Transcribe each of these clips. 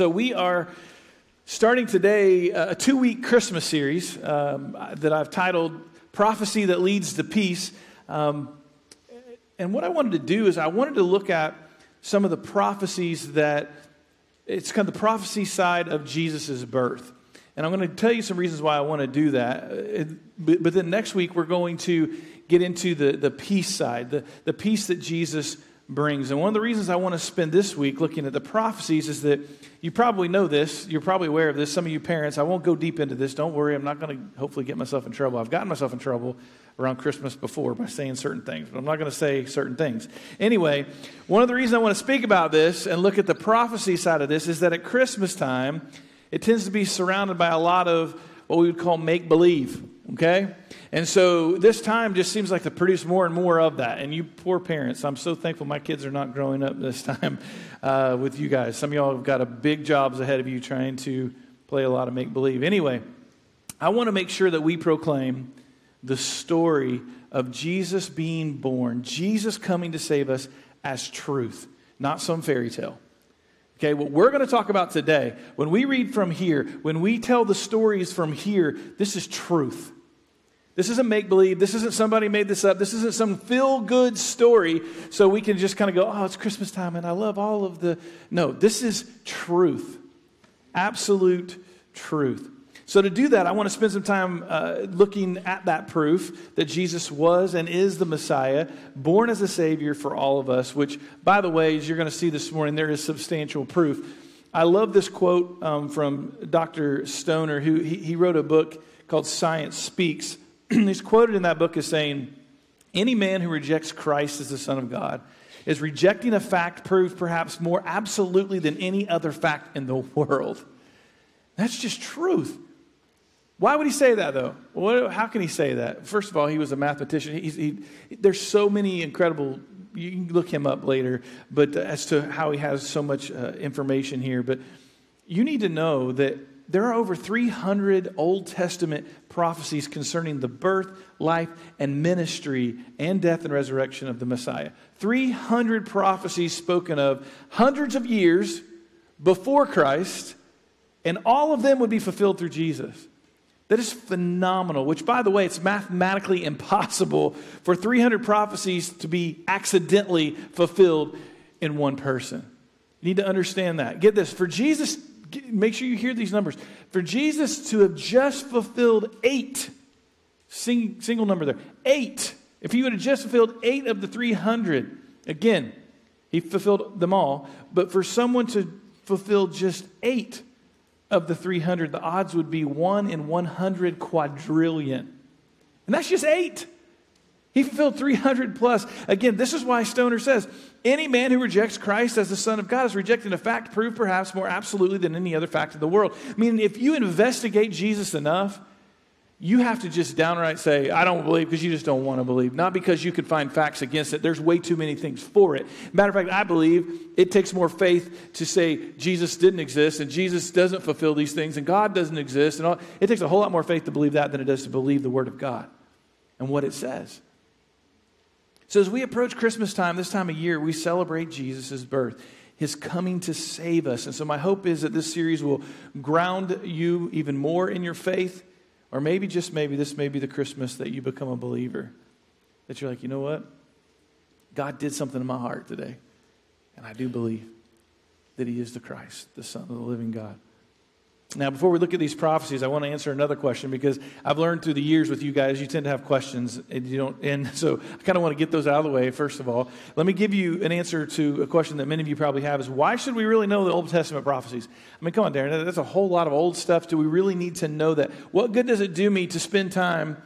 So we are starting today a two week Christmas series um, that I've titled Prophecy That Leads to Peace. Um, and what I wanted to do is I wanted to look at some of the prophecies that it's kind of the prophecy side of Jesus' birth. And I'm going to tell you some reasons why I want to do that. Uh, but then next week, we're going to get into the, the peace side, the, the peace that Jesus brings. And one of the reasons I want to spend this week looking at the prophecies is that you probably know this. You're probably aware of this. Some of you parents, I won't go deep into this. Don't worry. I'm not going to hopefully get myself in trouble. I've gotten myself in trouble around Christmas before by saying certain things, but I'm not going to say certain things. Anyway, one of the reasons I want to speak about this and look at the prophecy side of this is that at Christmas time, it tends to be surrounded by a lot of what we would call make believe, okay? And so this time just seems like to produce more and more of that. And you poor parents, I'm so thankful my kids are not growing up this time uh, with you guys. Some of y'all have got a big jobs ahead of you trying to play a lot of make believe. Anyway, I want to make sure that we proclaim the story of Jesus being born, Jesus coming to save us as truth, not some fairy tale. Okay, what we're going to talk about today, when we read from here, when we tell the stories from here, this is truth. This isn't make believe. This isn't somebody made this up. This isn't some feel good story so we can just kind of go, oh, it's Christmas time and I love all of the. No, this is truth. Absolute truth. So, to do that, I want to spend some time uh, looking at that proof that Jesus was and is the Messiah, born as a Savior for all of us, which, by the way, as you're going to see this morning, there is substantial proof. I love this quote um, from Dr. Stoner, who he, he wrote a book called Science Speaks. He's quoted in that book as saying, Any man who rejects Christ as the Son of God is rejecting a fact proved perhaps more absolutely than any other fact in the world. That's just truth. Why would he say that, though? What, how can he say that? First of all, he was a mathematician. He, he, there's so many incredible, you can look him up later, but as to how he has so much uh, information here. But you need to know that there are over 300 Old Testament prophecies concerning the birth, life, and ministry and death and resurrection of the Messiah. 300 prophecies spoken of hundreds of years before Christ, and all of them would be fulfilled through Jesus. That is phenomenal, which, by the way, it's mathematically impossible for 300 prophecies to be accidentally fulfilled in one person. You need to understand that. Get this for Jesus make sure you hear these numbers. For Jesus to have just fulfilled eight, sing, single number there, eight, if he would have just fulfilled eight of the 300, again, he fulfilled them all, but for someone to fulfill just eight of the 300, the odds would be one in 100 quadrillion. And that's just eight. He fulfilled 300 plus. Again, this is why Stoner says any man who rejects Christ as the Son of God is rejecting a fact proved perhaps more absolutely than any other fact in the world. I mean, if you investigate Jesus enough, you have to just downright say, I don't believe because you just don't want to believe. Not because you could find facts against it. There's way too many things for it. Matter of fact, I believe it takes more faith to say Jesus didn't exist and Jesus doesn't fulfill these things and God doesn't exist. And all. It takes a whole lot more faith to believe that than it does to believe the Word of God and what it says. So, as we approach Christmas time, this time of year, we celebrate Jesus' birth, his coming to save us. And so, my hope is that this series will ground you even more in your faith, or maybe, just maybe, this may be the Christmas that you become a believer. That you're like, you know what? God did something in my heart today, and I do believe that he is the Christ, the Son of the living God. Now, before we look at these prophecies, I want to answer another question because I've learned through the years with you guys, you tend to have questions, and you don't. And so, I kind of want to get those out of the way. First of all, let me give you an answer to a question that many of you probably have: Is why should we really know the Old Testament prophecies? I mean, come on, Darren, that's a whole lot of old stuff. Do we really need to know that? What good does it do me to spend time?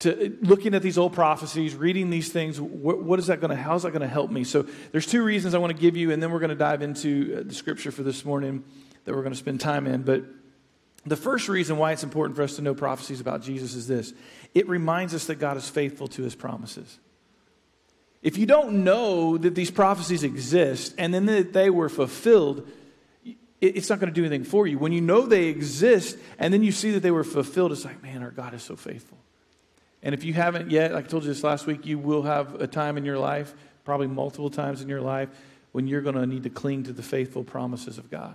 to uh, looking at these old prophecies, reading these things, what, what is that going to, how is that going to help me? So there's two reasons I want to give you, and then we're going to dive into uh, the scripture for this morning that we're going to spend time in. But the first reason why it's important for us to know prophecies about Jesus is this it reminds us that God is faithful to his promises. If you don't know that these prophecies exist and then that they were fulfilled, it's not going to do anything for you. When you know they exist and then you see that they were fulfilled, it's like, man, our God is so faithful. And if you haven't yet, like I told you this last week, you will have a time in your life, probably multiple times in your life, when you're going to need to cling to the faithful promises of God.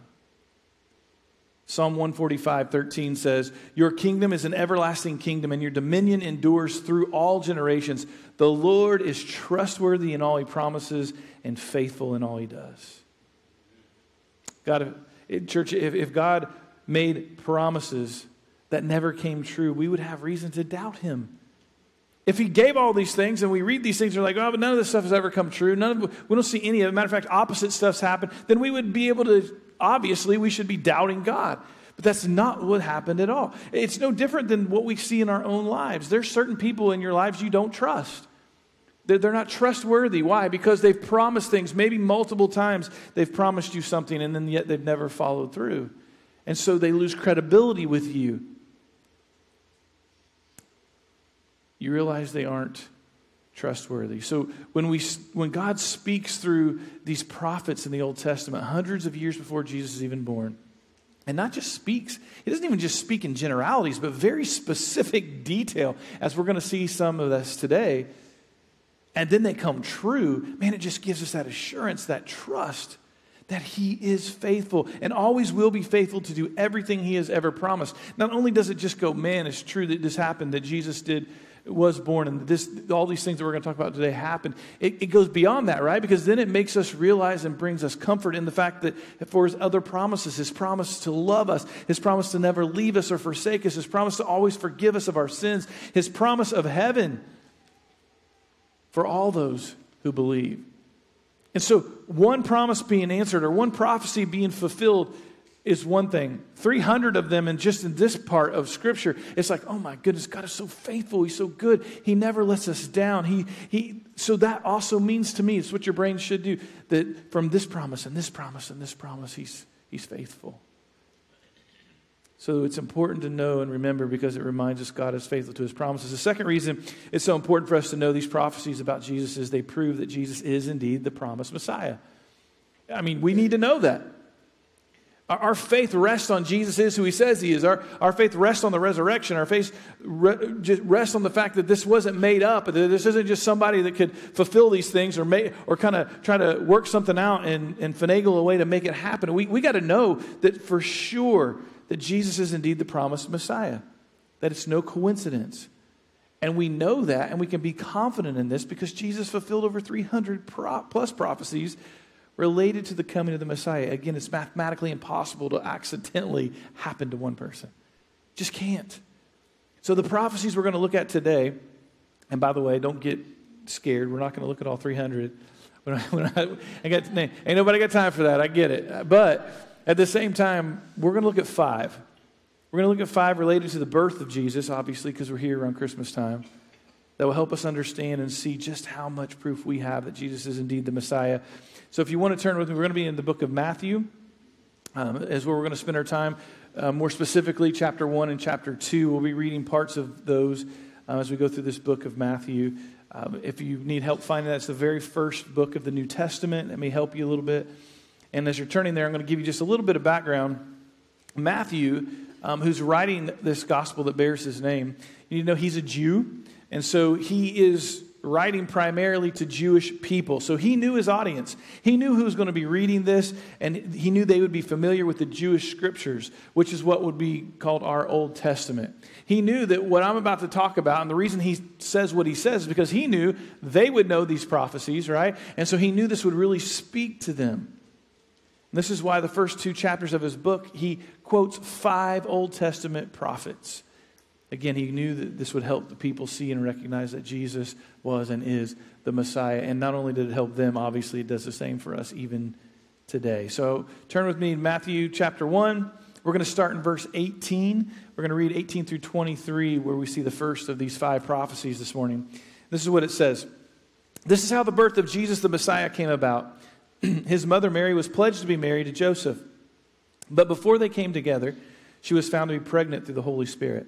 Psalm 145, 13 says, Your kingdom is an everlasting kingdom, and your dominion endures through all generations. The Lord is trustworthy in all he promises and faithful in all he does. God, church, if, if God made promises that never came true, we would have reason to doubt him. If he gave all these things and we read these things, we're like, oh, but none of this stuff has ever come true. None of, we don't see any of it. Matter of fact, opposite stuff's happened. Then we would be able to, obviously, we should be doubting God. But that's not what happened at all. It's no different than what we see in our own lives. There's certain people in your lives you don't trust. They're, they're not trustworthy. Why? Because they've promised things, maybe multiple times they've promised you something, and then yet they've never followed through. And so they lose credibility with you. you realize they aren't trustworthy. So when we when God speaks through these prophets in the Old Testament hundreds of years before Jesus is even born, and not just speaks, he doesn't even just speak in generalities, but very specific detail, as we're going to see some of this today. And then they come true, man, it just gives us that assurance, that trust that he is faithful and always will be faithful to do everything he has ever promised. Not only does it just go, man, it's true that this happened, that Jesus did was born and this all these things that we're going to talk about today happened. It, it, goes beyond that right? Because then it makes us realize and brings us comfort in the fact that for his other promises his promise to love us his promise to never leave us or forsake us his promise to always forgive us of our sins his promise of heaven for all those who believe. And so one promise being answered or one prophecy being fulfilled is one thing. 300 of them, and just in this part of Scripture, it's like, oh my goodness, God is so faithful. He's so good. He never lets us down. He, he, so that also means to me, it's what your brain should do, that from this promise and this promise and this promise, He's, he's faithful. So it's important to know and remember because it reminds us God is faithful to his promises. The second reason it's so important for us to know these prophecies about Jesus is they prove that Jesus is indeed the promised Messiah. I mean, we need to know that. Our faith rests on Jesus is who he says he is. Our, our faith rests on the resurrection. Our faith re, just rests on the fact that this wasn't made up. That this isn't just somebody that could fulfill these things or, make, or kind of try to work something out and, and finagle a way to make it happen. We, we got to know that for sure that Jesus is indeed the promised Messiah, that it's no coincidence. And we know that, and we can be confident in this because Jesus fulfilled over 300 pro- plus prophecies related to the coming of the Messiah. Again, it's mathematically impossible to accidentally happen to one person. Just can't. So, the prophecies we're going to look at today, and by the way, don't get scared. We're not going to look at all 300. When I, when I, I got, ain't nobody got time for that. I get it. But at the same time, we're going to look at five. We're going to look at five related to the birth of Jesus, obviously, because we're here around Christmas time, that will help us understand and see just how much proof we have that Jesus is indeed the Messiah. So if you want to turn with me, we're going to be in the book of Matthew, um, is where we're going to spend our time. Uh, more specifically, chapter 1 and chapter 2. We'll be reading parts of those uh, as we go through this book of Matthew. Um, if you need help finding that, it's the very first book of the New Testament. Let me help you a little bit. And as you're turning there, I'm going to give you just a little bit of background. Matthew, um, who's writing this gospel that bears his name, you need to know he's a Jew. And so he is writing primarily to Jewish people. So he knew his audience. He knew who was going to be reading this, and he knew they would be familiar with the Jewish scriptures, which is what would be called our Old Testament. He knew that what I'm about to talk about, and the reason he says what he says is because he knew they would know these prophecies, right? And so he knew this would really speak to them. this is why the first two chapters of his book, he quotes five Old Testament prophets. Again, he knew that this would help the people see and recognize that Jesus was and is the Messiah. And not only did it help them, obviously, it does the same for us even today. So turn with me to Matthew chapter 1. We're going to start in verse 18. We're going to read 18 through 23, where we see the first of these five prophecies this morning. This is what it says This is how the birth of Jesus the Messiah came about. His mother Mary was pledged to be married to Joseph. But before they came together, she was found to be pregnant through the Holy Spirit.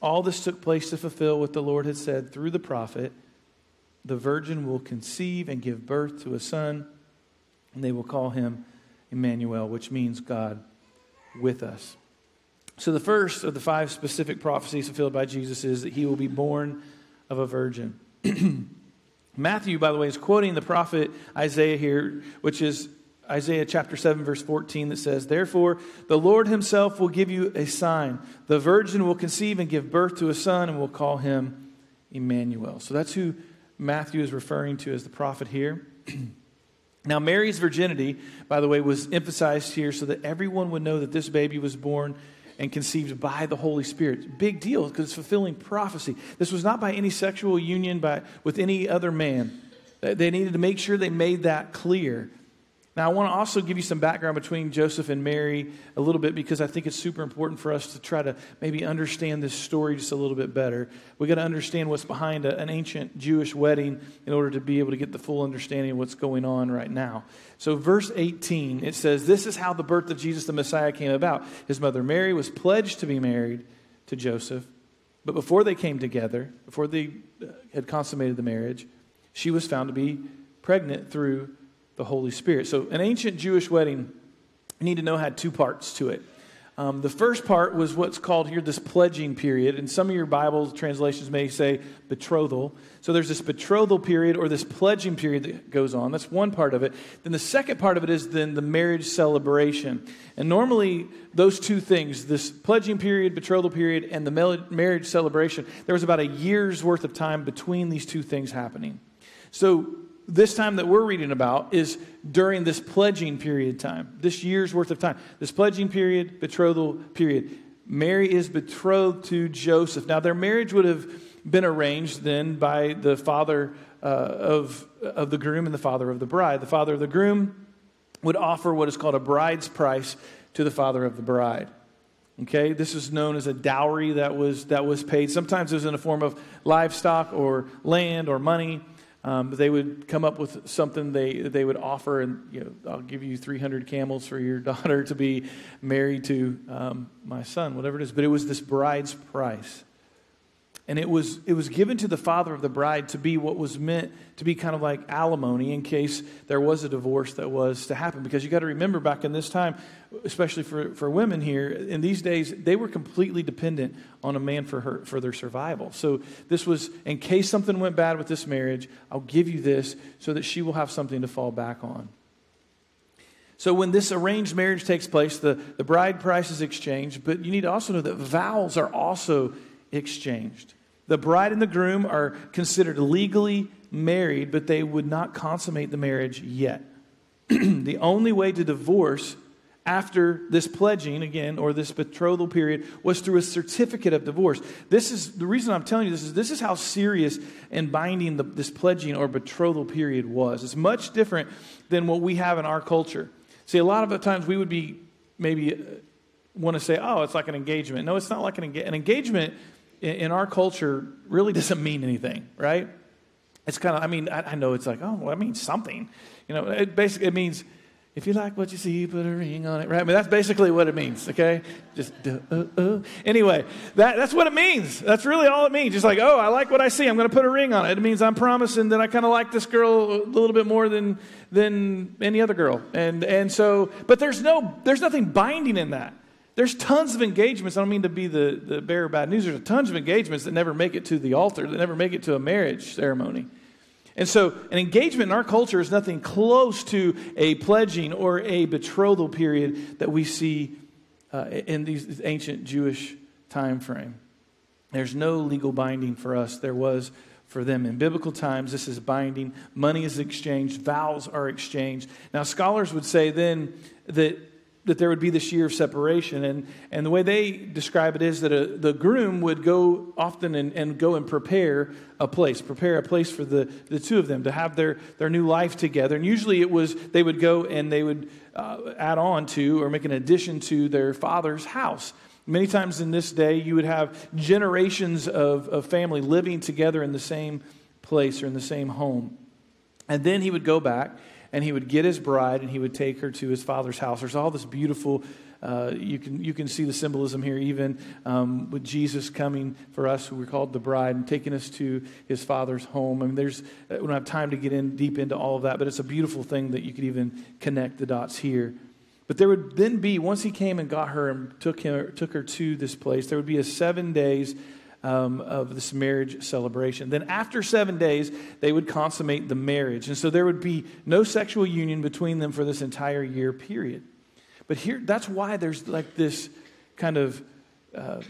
All this took place to fulfill what the Lord had said through the prophet The virgin will conceive and give birth to a son, and they will call him Emmanuel, which means God with us. So, the first of the five specific prophecies fulfilled by Jesus is that he will be born of a virgin. Matthew, by the way, is quoting the prophet Isaiah here, which is Isaiah chapter 7, verse 14, that says, Therefore, the Lord himself will give you a sign. The virgin will conceive and give birth to a son, and will call him Emmanuel. So that's who Matthew is referring to as the prophet here. now, Mary's virginity, by the way, was emphasized here so that everyone would know that this baby was born and conceived by the Holy Spirit. Big deal because it's fulfilling prophecy. This was not by any sexual union by, with any other man. They needed to make sure they made that clear. Now, I want to also give you some background between Joseph and Mary a little bit because I think it's super important for us to try to maybe understand this story just a little bit better. We got to understand what's behind a, an ancient Jewish wedding in order to be able to get the full understanding of what's going on right now. So, verse 18, it says, This is how the birth of Jesus the Messiah came about. His mother Mary was pledged to be married to Joseph, but before they came together, before they uh, had consummated the marriage, she was found to be pregnant through the Holy Spirit. So, an ancient Jewish wedding, you need to know, had two parts to it. Um, the first part was what's called here this pledging period, and some of your Bible translations may say betrothal. So there's this betrothal period or this pledging period that goes on. That's one part of it. Then the second part of it is then the marriage celebration. And normally those two things, this pledging period, betrothal period, and the marriage celebration, there was about a year's worth of time between these two things happening. So this time that we're reading about is during this pledging period time, this year's worth of time. This pledging period, betrothal period. Mary is betrothed to Joseph. Now, their marriage would have been arranged then by the father uh, of, of the groom and the father of the bride. The father of the groom would offer what is called a bride's price to the father of the bride. Okay, this is known as a dowry that was, that was paid. Sometimes it was in the form of livestock or land or money. Um, they would come up with something they, they would offer, and you know, I'll give you 300 camels for your daughter to be married to um, my son, whatever it is. But it was this bride's price. And it was, it was given to the father of the bride to be what was meant to be kind of like alimony in case there was a divorce that was to happen. Because you got to remember back in this time, especially for, for women here, in these days, they were completely dependent on a man for, her, for their survival. So this was, in case something went bad with this marriage, I'll give you this so that she will have something to fall back on. So when this arranged marriage takes place, the, the bride price is exchanged, but you need to also know that vows are also exchanged. The bride and the groom are considered legally married, but they would not consummate the marriage yet. the only way to divorce after this pledging, again, or this betrothal period, was through a certificate of divorce. This is the reason I'm telling you this is this is how serious and binding the, this pledging or betrothal period was. It's much different than what we have in our culture. See, a lot of the times we would be maybe uh, want to say, oh, it's like an engagement. No, it's not like an, an engagement in our culture really doesn't mean anything, right? It's kind of, I mean, I, I, know it's like, oh, well, it means something. You know, it basically, it means if you like what you see, put a ring on it, right? I mean, that's basically what it means, okay? Just, uh, uh. Anyway, that, that's what it means. That's really all it means. Just like, oh, I like what I see. I'm going to put a ring on it. It means I'm promising that I kind of like this girl a little bit more than, than any other girl. And, and so, but there's no, there's nothing binding in that. There's tons of engagements. I don't mean to be the, the bearer of bad news. There's tons of engagements that never make it to the altar, that never make it to a marriage ceremony. And so, an engagement in our culture is nothing close to a pledging or a betrothal period that we see uh, in these ancient Jewish time frame. There's no legal binding for us. There was for them. In biblical times, this is binding. Money is exchanged, vows are exchanged. Now, scholars would say then that that there would be this year of separation. And, and the way they describe it is that a, the groom would go often and, and go and prepare a place, prepare a place for the, the two of them to have their, their new life together. And usually it was they would go and they would uh, add on to or make an addition to their father's house. Many times in this day, you would have generations of, of family living together in the same place or in the same home. And then he would go back and he would get his bride and he would take her to his father's house. There's all this beautiful uh, you, can, you can see the symbolism here, even um, with Jesus coming for us, who we're called the bride, and taking us to his father's home. I mean, there's, uh, we don't have time to get in deep into all of that, but it's a beautiful thing that you could even connect the dots here. But there would then be, once he came and got her and took, him, took her to this place, there would be a seven days um, of this marriage celebration. Then, after seven days, they would consummate the marriage. And so there would be no sexual union between them for this entire year period. But here, that's why there's like this kind of uh,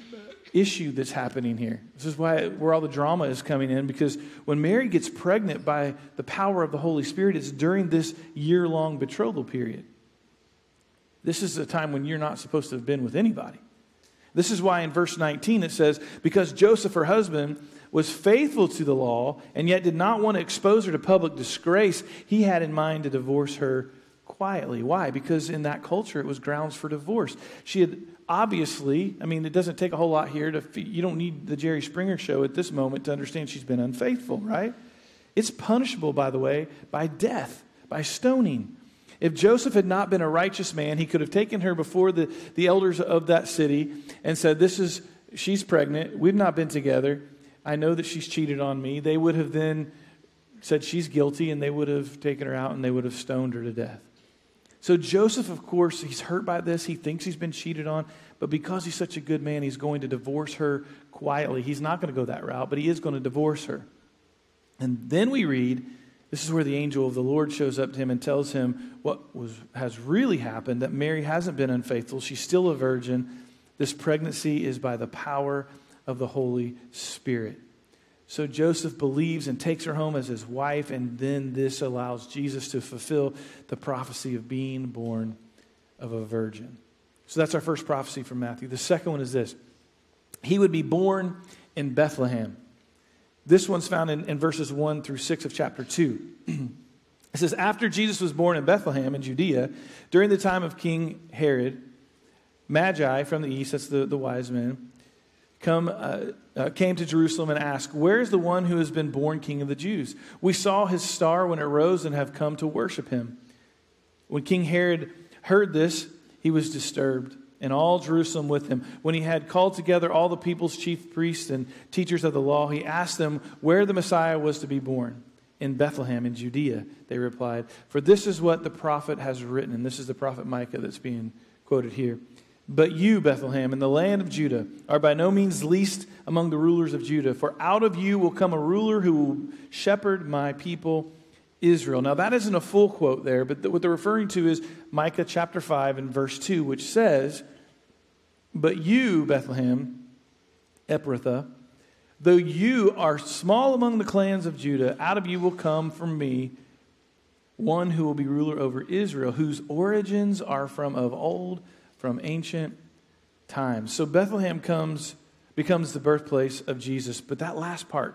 issue that's happening here. This is why where all the drama is coming in because when Mary gets pregnant by the power of the Holy Spirit, it's during this year long betrothal period. This is a time when you're not supposed to have been with anybody. This is why in verse 19 it says, Because Joseph, her husband, was faithful to the law and yet did not want to expose her to public disgrace, he had in mind to divorce her quietly. Why? Because in that culture, it was grounds for divorce. She had obviously, I mean, it doesn't take a whole lot here to, you don't need the Jerry Springer show at this moment to understand she's been unfaithful, right? It's punishable, by the way, by death, by stoning. If Joseph had not been a righteous man, he could have taken her before the, the elders of that city and said, This is, she's pregnant. We've not been together. I know that she's cheated on me. They would have then said she's guilty and they would have taken her out and they would have stoned her to death. So Joseph, of course, he's hurt by this. He thinks he's been cheated on, but because he's such a good man, he's going to divorce her quietly. He's not going to go that route, but he is going to divorce her. And then we read this is where the angel of the Lord shows up to him and tells him what was, has really happened that Mary hasn't been unfaithful. She's still a virgin. This pregnancy is by the power of the Holy Spirit. So Joseph believes and takes her home as his wife, and then this allows Jesus to fulfill the prophecy of being born of a virgin. So that's our first prophecy from Matthew. The second one is this He would be born in Bethlehem. This one's found in, in verses 1 through 6 of chapter 2. it says, After Jesus was born in Bethlehem in Judea, during the time of King Herod, Magi from the east, that's the, the wise men, come, uh, uh, came to Jerusalem and asked, Where is the one who has been born king of the Jews? We saw his star when it rose and have come to worship him. When King Herod heard this, he was disturbed, and all Jerusalem with him. When he had called together all the people's chief priests and teachers of the law, he asked them where the Messiah was to be born. In Bethlehem, in Judea, they replied. For this is what the prophet has written. And this is the prophet Micah that's being quoted here. But you, Bethlehem, in the land of Judah, are by no means least among the rulers of Judah, for out of you will come a ruler who will shepherd my people Israel. Now, that isn't a full quote there, but what they're referring to is Micah chapter 5 and verse 2, which says, But you, Bethlehem, Ephrathah, though you are small among the clans of Judah, out of you will come from me one who will be ruler over Israel, whose origins are from of old from ancient times. So Bethlehem comes becomes the birthplace of Jesus, but that last part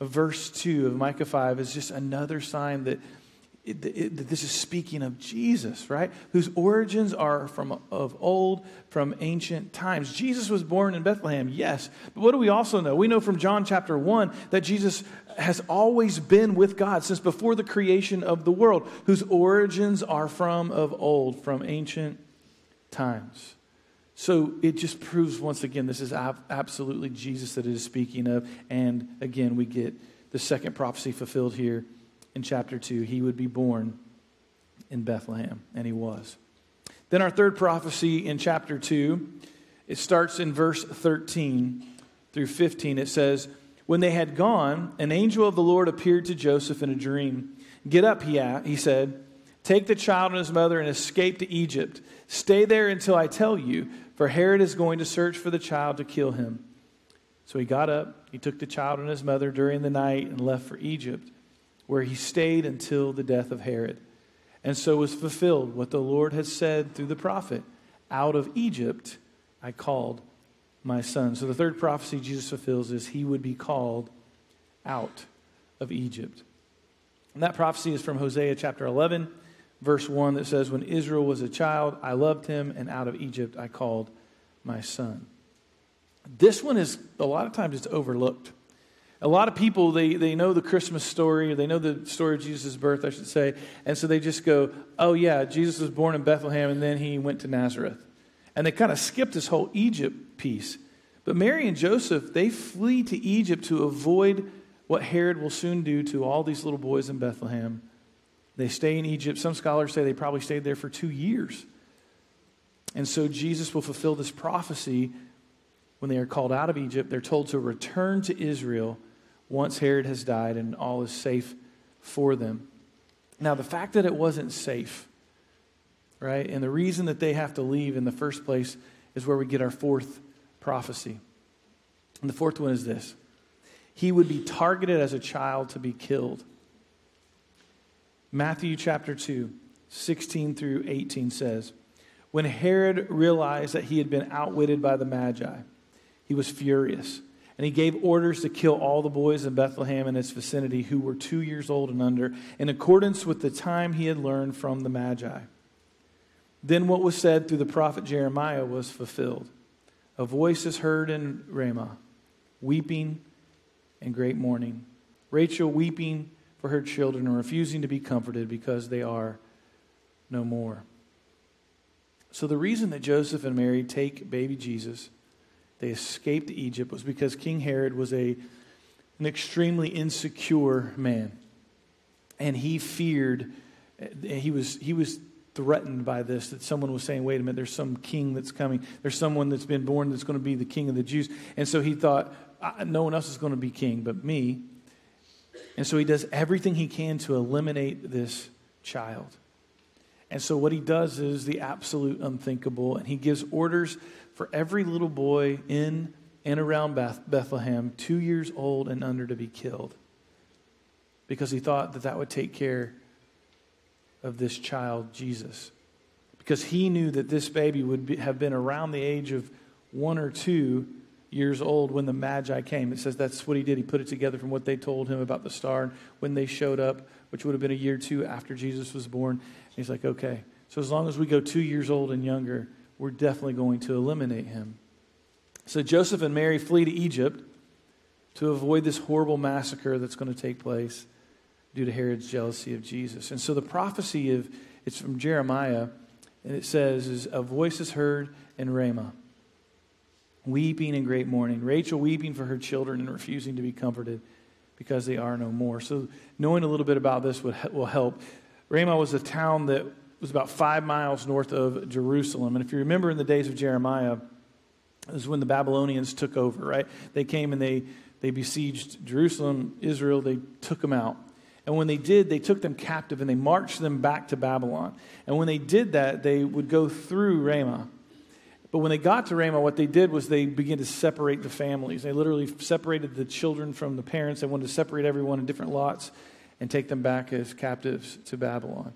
of verse 2 of Micah 5 is just another sign that it, it, this is speaking of Jesus, right? Whose origins are from of old, from ancient times. Jesus was born in Bethlehem, yes. But what do we also know? We know from John chapter 1 that Jesus has always been with God since before the creation of the world, whose origins are from of old, from ancient times. So it just proves once again this is absolutely Jesus that it is speaking of. And again, we get the second prophecy fulfilled here in chapter 2. He would be born in Bethlehem, and he was. Then our third prophecy in chapter 2, it starts in verse 13 through 15. It says, When they had gone, an angel of the Lord appeared to Joseph in a dream. Get up, he, he said. Take the child and his mother and escape to Egypt. Stay there until I tell you, for Herod is going to search for the child to kill him. So he got up, he took the child and his mother during the night and left for Egypt, where he stayed until the death of Herod. And so was fulfilled what the Lord had said through the prophet Out of Egypt I called my son. So the third prophecy Jesus fulfills is he would be called out of Egypt. And that prophecy is from Hosea chapter 11 verse 1 that says, When Israel was a child, I loved him, and out of Egypt I called my son. This one is, a lot of times, it's overlooked A lot of people, they, they know the Christmas story, or they know the story of Jesus' birth, I should say, and so they just go, oh, yeah, Jesus was born in Bethlehem, and then he went to Nazareth. And they kind of skip this whole Egypt piece. But Mary and Joseph, they flee to Egypt to avoid what Herod will soon do to all these little boys in Bethlehem. They stay in Egypt. Some scholars say they probably stayed there for two years. And so Jesus will fulfill this prophecy when they are called out of Egypt. They're told to return to Israel once Herod has died and all is safe for them. Now, the fact that it wasn't safe, right, and the reason that they have to leave in the first place is where we get our fourth prophecy. And the fourth one is this He would be targeted as a child to be killed. Matthew chapter 2, 16 through 18 says, When Herod realized that he had been outwitted by the Magi, he was furious and he gave orders to kill all the boys in Bethlehem and its vicinity who were two years old and under, in accordance with the time he had learned from the Magi. Then what was said through the prophet Jeremiah was fulfilled. A voice is heard in Ramah, weeping and great mourning. Rachel weeping for her children and refusing to be comforted because they are no more. So, the reason that Joseph and Mary take baby Jesus they escaped Egypt was because King Herod was a, an extremely insecure man. And he feared, eh, he was, he was threatened by this that someone was saying, wait a minute, there's some king that's coming. There's someone that's been born that's going to be the king of the Jews. And so he thought, no one else is going to be king but me. And so he does everything he can to eliminate this child. And so what he does is the absolute unthinkable, and he gives orders for every little boy in and around Beth- Bethlehem, two years old and under, to be killed. Because he thought that that would take care of this child, Jesus. Because he knew that this baby would be, have been around the age of one or two years old when the Magi came. It says that's what he did. He put it together from what they told him about the star when they showed up, which would have been a year or two after Jesus was born. And he's like, okay, so as long as we go two years old and younger, we're definitely going to eliminate him. So Joseph and Mary flee to Egypt to avoid this horrible massacre that's going to take place due to Herod's jealousy of Jesus. And so the prophecy of it's from Jeremiah, and it says, is a voice is heard in Ramah, weeping in great mourning. Rachel weeping for her children and refusing to be comforted because they are no more. So knowing a little bit about this would, will help. Ramah was a town that was about five miles north of Jerusalem. And if you remember in the days of Jeremiah, was when the Babylonians took over, right? They came and they, they besieged Jerusalem, Israel, they took them out. And when they did, they took them captive and they marched them back to Babylon. And when they did that, they would go through Ramah. But when they got to Ramah, what they did was they began to separate the families. They literally separated the children from the parents. They wanted to separate everyone in different lots and take them back as captives to Babylon.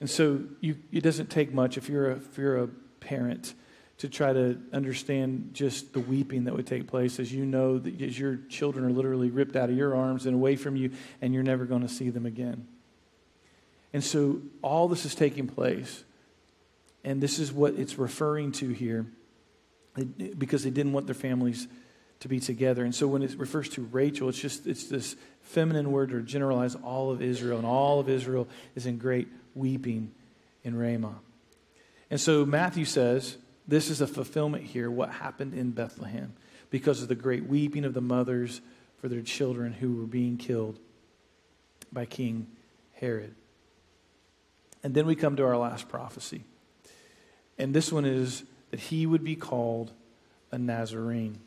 And so you, it doesn't take much if you're, a, if you're a parent to try to understand just the weeping that would take place as you know that as your children are literally ripped out of your arms and away from you and you're never going to see them again. And so all this is taking place. And this is what it's referring to here because they didn't want their families to be together. And so when it refers to Rachel, it's just it's this feminine word to generalize all of Israel, and all of Israel is in great weeping in Ramah. And so Matthew says this is a fulfillment here, what happened in Bethlehem, because of the great weeping of the mothers for their children who were being killed by King Herod. And then we come to our last prophecy. And this one is that he would be called a Nazarene.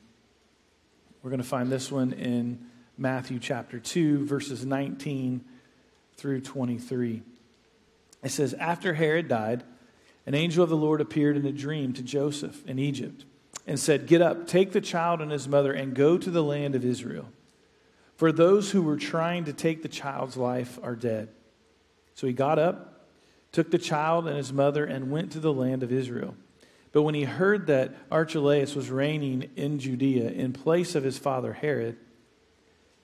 We're going to find this one in Matthew chapter 2, verses 19 through 23. It says, After Herod died, an angel of the Lord appeared in a dream to Joseph in Egypt and said, Get up, take the child and his mother, and go to the land of Israel. For those who were trying to take the child's life are dead. So he got up, took the child and his mother, and went to the land of Israel. But when he heard that Archelaus was reigning in Judea in place of his father Herod,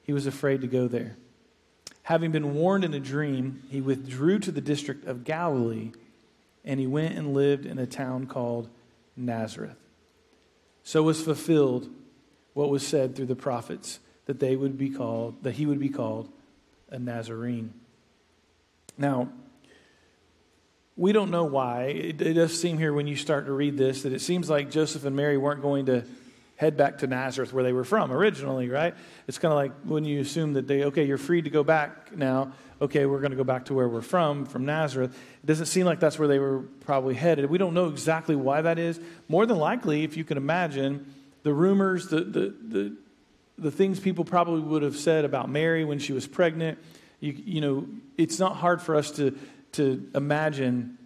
he was afraid to go there. Having been warned in a dream, he withdrew to the district of Galilee, and he went and lived in a town called Nazareth. So was fulfilled what was said through the prophets that they would be called, that he would be called a Nazarene. Now, we don't know why. It, it, does seem here when you start to read this that it seems like Joseph and Mary weren't going to head back to Nazareth where they were from originally, right? It's kind of like when you assume that they, okay, you're free to go back now. Okay, we're going to go back to where we're from, from Nazareth. It doesn't seem like that's where they were probably headed. We don't know exactly why that is. More than likely, if you can imagine, the rumors, the, the, the, the things people probably would have said about Mary when she was pregnant, you, you know, it's not hard for us to, to imagine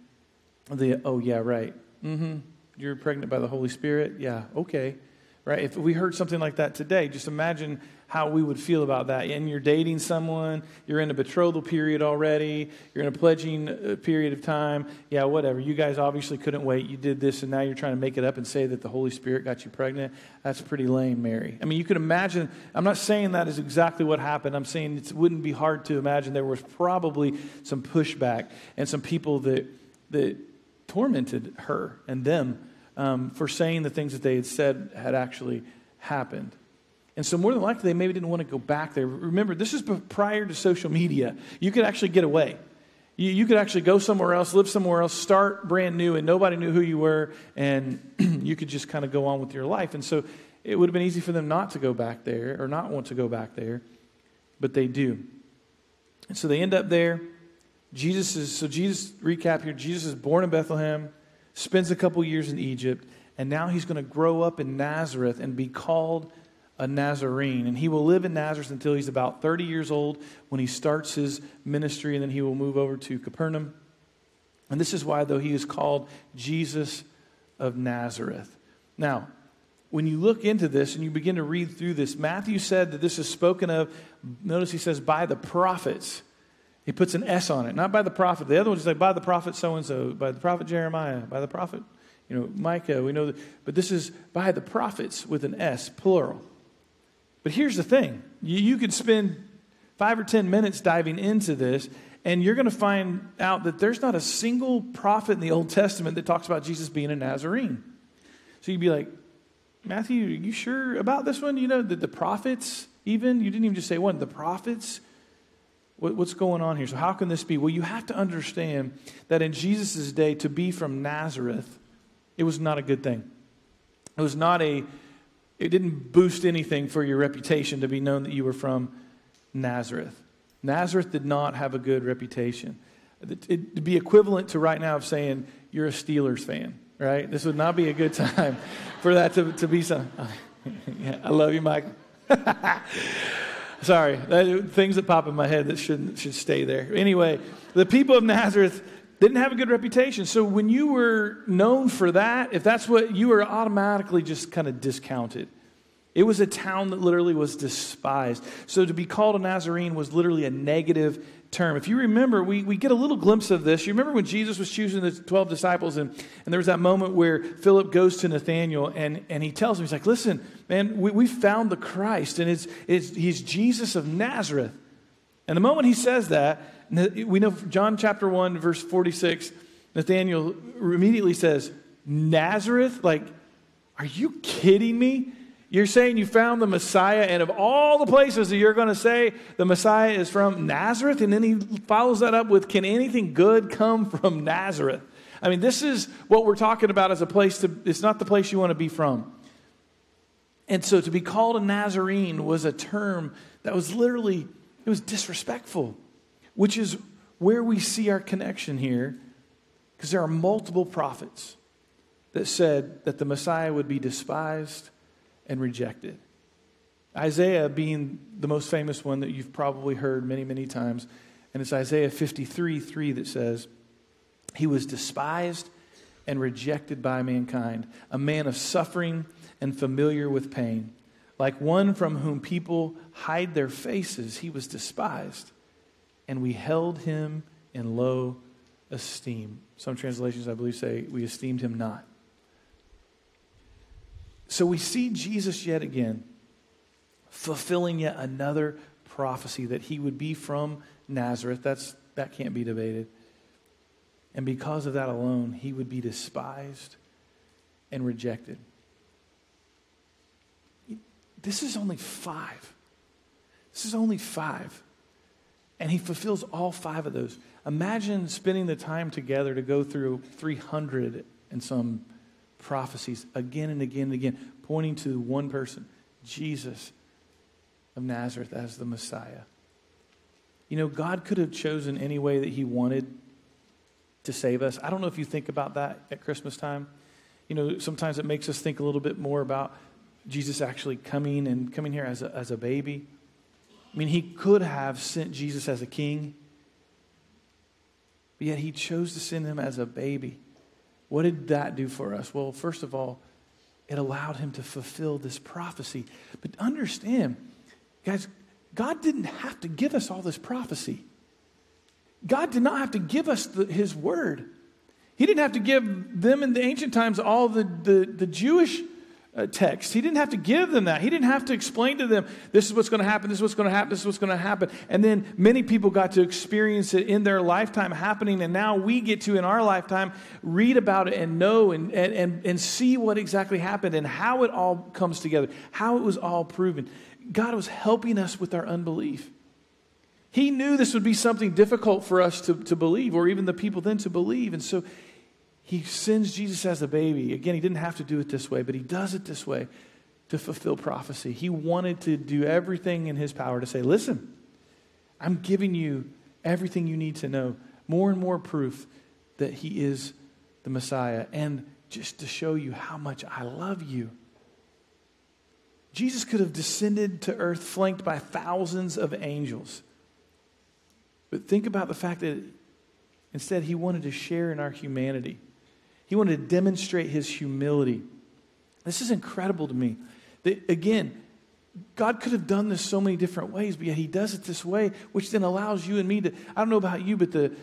the, oh, yeah, right. Mm-hmm. You're pregnant by the Holy Spirit? Yeah, okay right? If we heard something like that today, just imagine how we would feel about that. And you're dating someone, you're in a betrothal period already, you're in a pledging uh, period of time. Yeah, whatever. You guys obviously couldn't wait. You did this, and now you're trying to make it up and say that the Holy Spirit got you pregnant. That's pretty lame, Mary. I mean, you could imagine. I'm not saying that is exactly what happened. I'm saying it wouldn't be hard to imagine there was probably some pushback and some people that that tormented her and them um, for saying the things that they had said had actually happened. And so, more than likely, they maybe didn't want to go back there. Remember, this is prior to social media. You could actually get away. You, you could actually go somewhere else, live somewhere else, start brand new, and nobody knew who you were, and you could just kind of go on with your life. And so, it would have been easy for them not to go back there or not want to go back there, but they do. And so, they end up there. Jesus is, so Jesus, recap here, Jesus is born in Bethlehem spends a couple years in Egypt, and now he's going to grow up in Nazareth and be called a Nazarene. And he will live in Nazareth until he's about 30 years old when he starts his ministry, and then he will move over to Capernaum. And this is why, though, he is called Jesus of Nazareth. Now, when you look into this and you begin to read through this, Matthew said that this is spoken of, notice he says, by the prophets. He puts an S on it, not by the prophet. The other one's like by the prophet so and so, by the prophet Jeremiah, by the prophet, you know, Micah. We know that, but this is by the prophets with an S, plural. But here's the thing: you, you could spend five or ten minutes diving into this, and you're going to find out that there's not a single prophet in the Old Testament that talks about Jesus being a Nazarene. So you'd be like, Matthew, are you sure about this one? You know, that the prophets, even you didn't even just say one, the prophets What's going on here? So, how can this be? Well, you have to understand that in Jesus' day, to be from Nazareth, it was not a good thing. It was not a, it didn't boost anything for your reputation to be known that you were from Nazareth. Nazareth did not have a good reputation. It'd be equivalent to right now of saying you're a Steelers fan, right? This would not be a good time for that to, to be something. yeah, I love you, Mike. Sorry, that, things that pop in my head that shouldn't should stay there. Anyway, the people of Nazareth didn't have a good reputation. So when you were known for that, if that's what you were automatically just kind of discounted. It was a town that literally was despised. So to be called a Nazarene was literally a negative term. If you remember, we, we get a little glimpse of this. You remember when Jesus was choosing the 12 disciples, and, and there was that moment where Philip goes to Nathanael and, and he tells him, he's like, listen, man, we, we found the Christ, and it's, it's, he's Jesus of Nazareth. And the moment he says that, we know John chapter 1, verse 46, Nathanael immediately says, Nazareth? Like, are you kidding me? You're saying you found the Messiah, and of all the places that you're going to say the Messiah is from Nazareth, and then he follows that up with, Can anything good come from Nazareth? I mean, this is what we're talking about as a place to, it's not the place you want to be from. And so to be called a Nazarene was a term that was literally, it was disrespectful, which is where we see our connection here, because there are multiple prophets that said that the Messiah would be despised and rejected. Isaiah being the most famous one that you've probably heard many, many times. And it's Isaiah 53 3 that says, He was despised and rejected by mankind, a man of suffering and familiar with pain. Like one from whom people hide their faces, he was despised, and we held him in low esteem. Some translations, I believe, say, We esteemed him not. So we see Jesus yet again fulfilling yet another prophecy that he would be from Nazareth. That's, that can't be debated. And because of that alone, he would be despised and rejected. This is only five This is only five. And he fulfills all five of those. Imagine spending the time together to go through 300 and some prophecies again and again and again, pointing to one person, Jesus of Nazareth, as the Messiah. You know, God could have chosen any way that He wanted to save us. I don't know if you think about that at Christmas time. You know, sometimes it makes us think a little bit more about Jesus actually coming and coming here as a, as a baby. I mean, He could have sent Jesus as a king, but yet He chose to send Him as a baby. What did that do for us? Well, first of all, it allowed Him to fulfill this prophecy. But understand, guys, God didn't have to give us all this prophecy. God did not have to give us the, his word. He didn't have to give them in the ancient times all the, the, the Jewish uh, text. He didn't have to give them that. He didn't have to explain to them, this is what's going to happen, this is what's going to happen, this is what's going to happen. And then many people got to experience it in their lifetime happening. And now we get to, in our lifetime, read about it and know and, and, and, and see what exactly happened and how it all comes together, how it was all proven. God was helping us with our unbelief. He knew this would be something difficult for us to, to believe, or even the people then to believe. And so he sends Jesus as a baby. Again, he didn't have to do it this way, but he does it this way to fulfill prophecy. He wanted to do everything in his power to say, listen, I'm giving you everything you need to know, more and more proof that he is the Messiah, and just to show you how much I love you. Jesus could have descended to earth flanked by thousands of angels. But think about the fact that instead he wanted to share in our humanity. He wanted to demonstrate his humility. This is incredible to me. That, again, God could have done this so many different ways, but yet he does it this way, which then allows you and me to, I don't know about you, but the,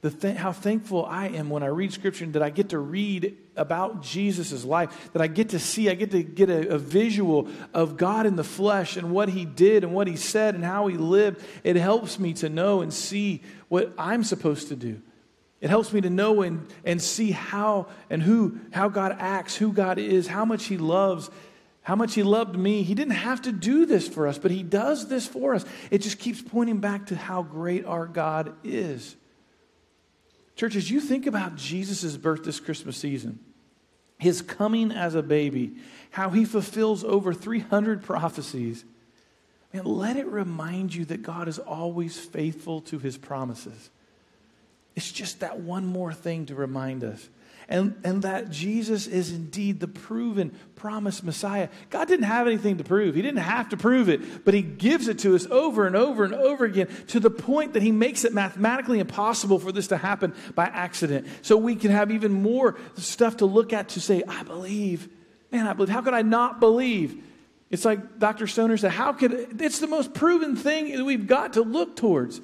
the th- how thankful I am when I read scripture that I get to read about Jesus' life, that I get to see, I get to get a, a, visual of God in the flesh and what he did and what he said and how he lived. It helps me to know and see what I'm supposed to do. It helps me to know and, and see how and who, how God acts, who God is, how much he loves, how much he loved me. He didn't have to do this for us, but he does this for us. It just keeps pointing back to how great our God is. Church, as you think about Jesus' birth this Christmas season, his coming as a baby, how he fulfills over 300 prophecies, man, let it remind you that God is always faithful to his promises. It's just that one more thing to remind us and, and that Jesus is indeed the proven promised Messiah. God didn't have anything to prove, He didn't have to prove it, but He gives it to us over and over and over again to the point that He makes it mathematically impossible for this to happen by accident. So we can have even more stuff to look at to say, I believe. Man, I believe. How could I not believe? It's like Dr. Stoner said, how could it's the most proven thing that we've got to look towards.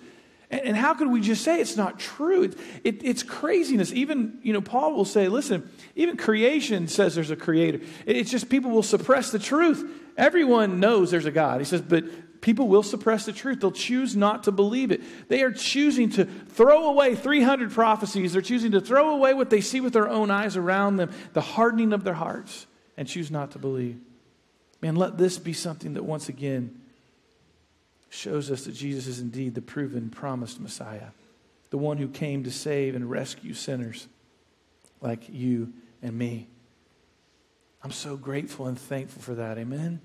And, how could we just say it's not true? It, it, it's craziness. Even, you know, Paul will say, listen, even creation says there's a creator. It's just people will suppress the truth. Everyone knows there's a God. He says, but people will suppress the truth. They'll choose not to believe it. They are choosing to throw away 300 prophecies. They're choosing to throw away what they see with their own eyes around them, the hardening of their hearts, and choose not to believe. Man, let this be something that once again shows us that Jesus is indeed the proven promised Messiah, the one who came to save and rescue sinners like you and me. I'm so grateful and thankful for that. Amen.